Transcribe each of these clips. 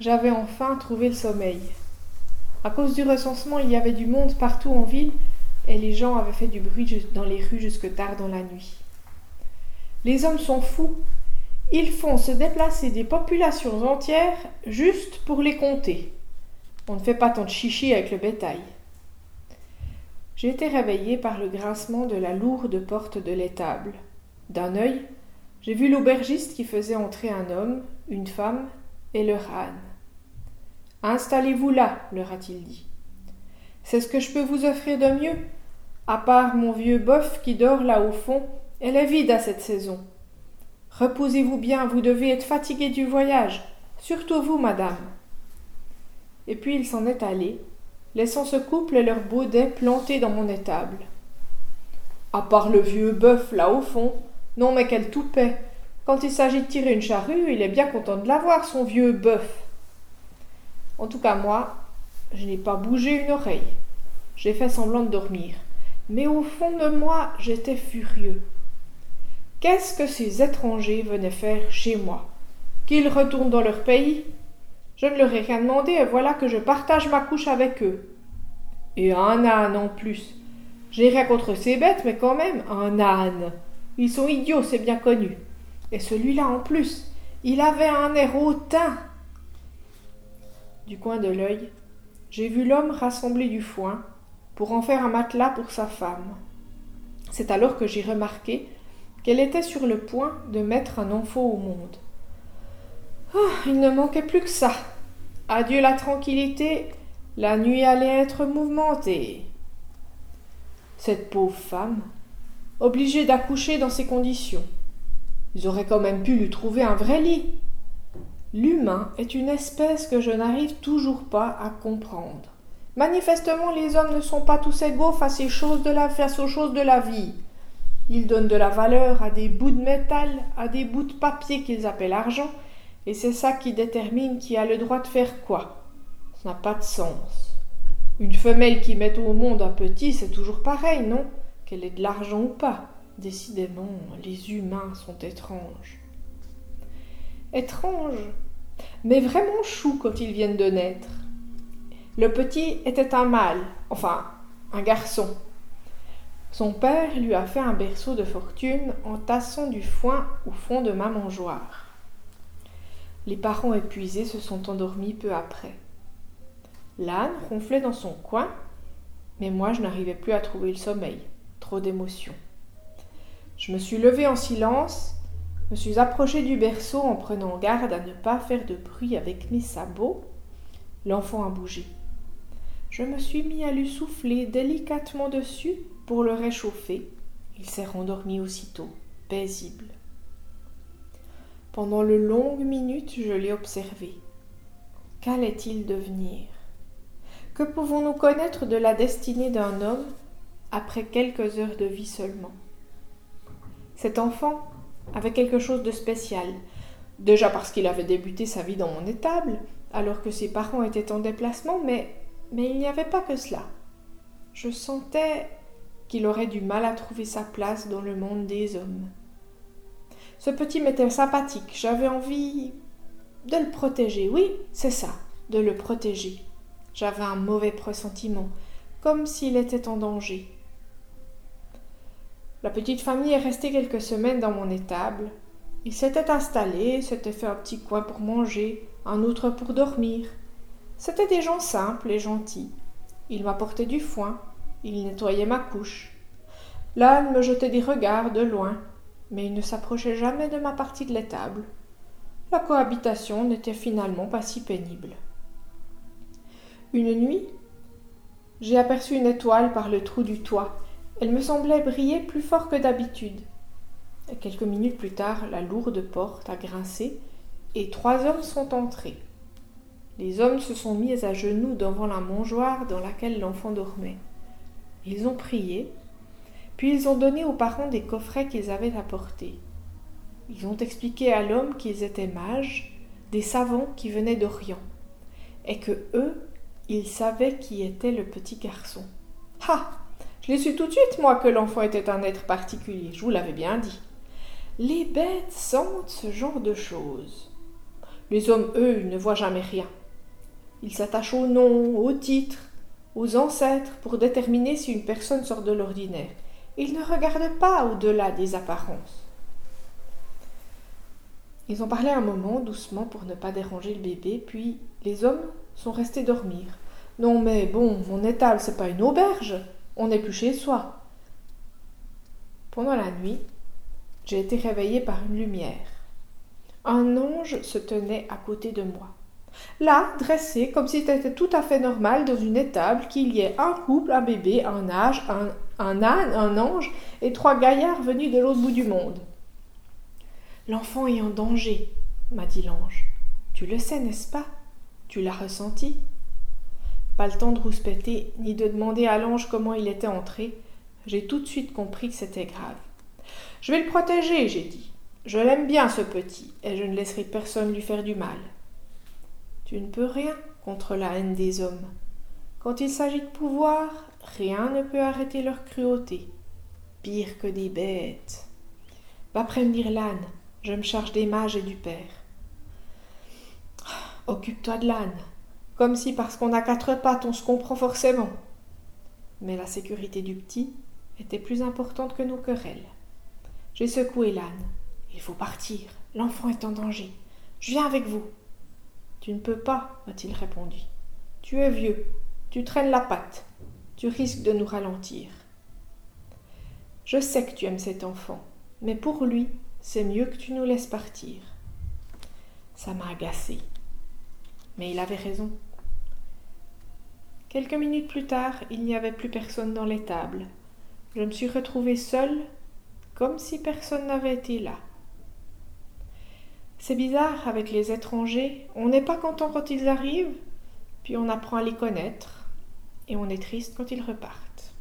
j'avais enfin trouvé le sommeil. À cause du recensement, il y avait du monde partout en ville et les gens avaient fait du bruit dans les rues jusque tard dans la nuit. Les hommes sont fous. Ils font se déplacer des populations entières juste pour les compter. On ne fait pas tant de chichi avec le bétail. J'ai été réveillé par le grincement de la lourde porte de l'étable. D'un œil, j'ai vu l'aubergiste qui faisait entrer un homme, une femme et leur âne. Installez-vous là, leur a-t-il dit. C'est ce que je peux vous offrir de mieux. À part mon vieux boeuf qui dort là au fond, elle est vide à cette saison. Reposez-vous bien, vous devez être fatigué du voyage, surtout vous, madame. Et puis il s'en est allé, laissant ce couple et leur baudet plantés dans mon étable. À part le vieux bœuf là au fond, non mais quel toupet. Quand il s'agit de tirer une charrue, il est bien content de l'avoir, son vieux bœuf. En tout cas, moi, je n'ai pas bougé une oreille. J'ai fait semblant de dormir. Mais au fond de moi, j'étais furieux. Qu'est-ce que ces étrangers venaient faire chez moi? Qu'ils retournent dans leur pays? Je ne leur ai rien demandé et voilà que je partage ma couche avec eux. Et un âne en plus. J'ai rien contre ces bêtes, mais quand même, un âne. Ils sont idiots, c'est bien connu. Et celui-là en plus, il avait un air hautain. Du coin de l'œil, j'ai vu l'homme rassembler du foin pour en faire un matelas pour sa femme. C'est alors que j'ai remarqué qu'elle était sur le point de mettre un enfant au monde. Oh, il ne manquait plus que ça. Adieu la tranquillité, la nuit allait être mouvementée. Cette pauvre femme, obligée d'accoucher dans ces conditions. Ils auraient quand même pu lui trouver un vrai lit. L'humain est une espèce que je n'arrive toujours pas à comprendre. Manifestement, les hommes ne sont pas tous égaux face, aux choses de la, face aux choses de la vie. Ils donnent de la valeur à des bouts de métal, à des bouts de papier qu'ils appellent argent, et c'est ça qui détermine qui a le droit de faire quoi. Ça n'a pas de sens. Une femelle qui met au monde un petit, c'est toujours pareil, non? Qu'elle ait de l'argent ou pas. Décidément, les humains sont étranges. Étranges, mais vraiment chou quand ils viennent de naître. Le petit était un mâle, enfin un garçon, son père lui a fait un berceau de fortune en tassant du foin au fond de ma mangeoire. Les parents épuisés se sont endormis peu après. L'âne ronflait dans son coin, mais moi je n'arrivais plus à trouver le sommeil, trop d'émotion. Je me suis levée en silence, me suis approchée du berceau en prenant garde à ne pas faire de bruit avec mes sabots. L'enfant a bougé. Je me suis mis à lui souffler délicatement dessus pour le réchauffer, il s'est rendormi aussitôt, paisible. Pendant de longues minutes, je l'ai observé. Qu'allait-il devenir? Que pouvons-nous connaître de la destinée d'un homme après quelques heures de vie seulement? Cet enfant avait quelque chose de spécial, déjà parce qu'il avait débuté sa vie dans mon étable, alors que ses parents étaient en déplacement, mais, mais il n'y avait pas que cela. Je sentais qu'il aurait du mal à trouver sa place dans le monde des hommes. Ce petit m'était sympathique, j'avais envie de le protéger, oui, c'est ça, de le protéger. J'avais un mauvais pressentiment, comme s'il était en danger. La petite famille est restée quelques semaines dans mon étable. Ils s'étaient installés, s'étaient fait un petit coin pour manger, un autre pour dormir. C'étaient des gens simples et gentils. Ils m'apportaient du foin, il nettoyait ma couche. L'âne me jetait des regards de loin, mais il ne s'approchait jamais de ma partie de l'étable. La cohabitation n'était finalement pas si pénible. Une nuit, j'ai aperçu une étoile par le trou du toit. Elle me semblait briller plus fort que d'habitude. Quelques minutes plus tard, la lourde porte a grincé et trois hommes sont entrés. Les hommes se sont mis à genoux devant la mangeoire dans laquelle l'enfant dormait. Ils ont prié, puis ils ont donné aux parents des coffrets qu'ils avaient apportés. Ils ont expliqué à l'homme qu'ils étaient mages, des savants qui venaient d'Orient, et que eux, ils savaient qui était le petit garçon. Ah Je l'ai su tout de suite, moi, que l'enfant était un être particulier, je vous l'avais bien dit. Les bêtes sentent ce genre de choses. Les hommes, eux, ne voient jamais rien. Ils s'attachent au nom, au titre, aux ancêtres pour déterminer si une personne sort de l'ordinaire. Ils ne regardent pas au-delà des apparences. Ils ont parlé un moment, doucement, pour ne pas déranger le bébé, puis les hommes sont restés dormir. Non, mais bon, mon étal, c'est pas une auberge. On n'est plus chez soi. Pendant la nuit, j'ai été réveillée par une lumière. Un ange se tenait à côté de moi. Là, dressé, comme si c'était tout à fait normal dans une étable qu'il y ait un couple, un bébé, un âge, un, un âne, un ange et trois gaillards venus de l'autre bout du monde. L'enfant est en danger, m'a dit l'ange. Tu le sais, n'est-ce pas? Tu l'as ressenti? Pas le temps de rouspéter, ni de demander à l'ange comment il était entré. J'ai tout de suite compris que c'était grave. Je vais le protéger, j'ai dit. Je l'aime bien, ce petit, et je ne laisserai personne lui faire du mal. Tu ne peux rien contre la haine des hommes. Quand il s'agit de pouvoir, rien ne peut arrêter leur cruauté. Pire que des bêtes. Va prévenir l'âne. Je me charge des mages et du père. Occupe-toi de l'âne. Comme si parce qu'on a quatre pattes on se comprend forcément. Mais la sécurité du petit était plus importante que nos querelles. J'ai secoué l'âne. Il faut partir. L'enfant est en danger. Je viens avec vous. Tu ne peux pas, m'a-t-il répondu. Tu es vieux. Tu traînes la patte. Tu risques de nous ralentir. Je sais que tu aimes cet enfant, mais pour lui, c'est mieux que tu nous laisses partir. Ça m'a agacé. Mais il avait raison. Quelques minutes plus tard, il n'y avait plus personne dans l'étable. Je me suis retrouvée seule, comme si personne n'avait été là. C'est bizarre avec les étrangers, on n'est pas content quand ils arrivent, puis on apprend à les connaître, et on est triste quand ils repartent.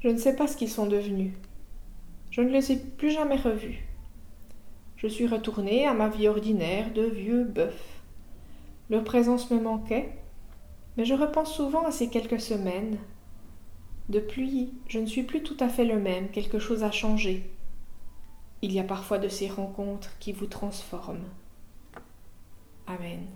Je ne sais pas ce qu'ils sont devenus. Je ne les ai plus jamais revus. Je suis retournée à ma vie ordinaire de vieux bœuf. Leur présence me manquait, mais je repense souvent à ces quelques semaines. Depuis, je ne suis plus tout à fait le même, quelque chose a changé. Il y a parfois de ces rencontres qui vous transforment. Amen.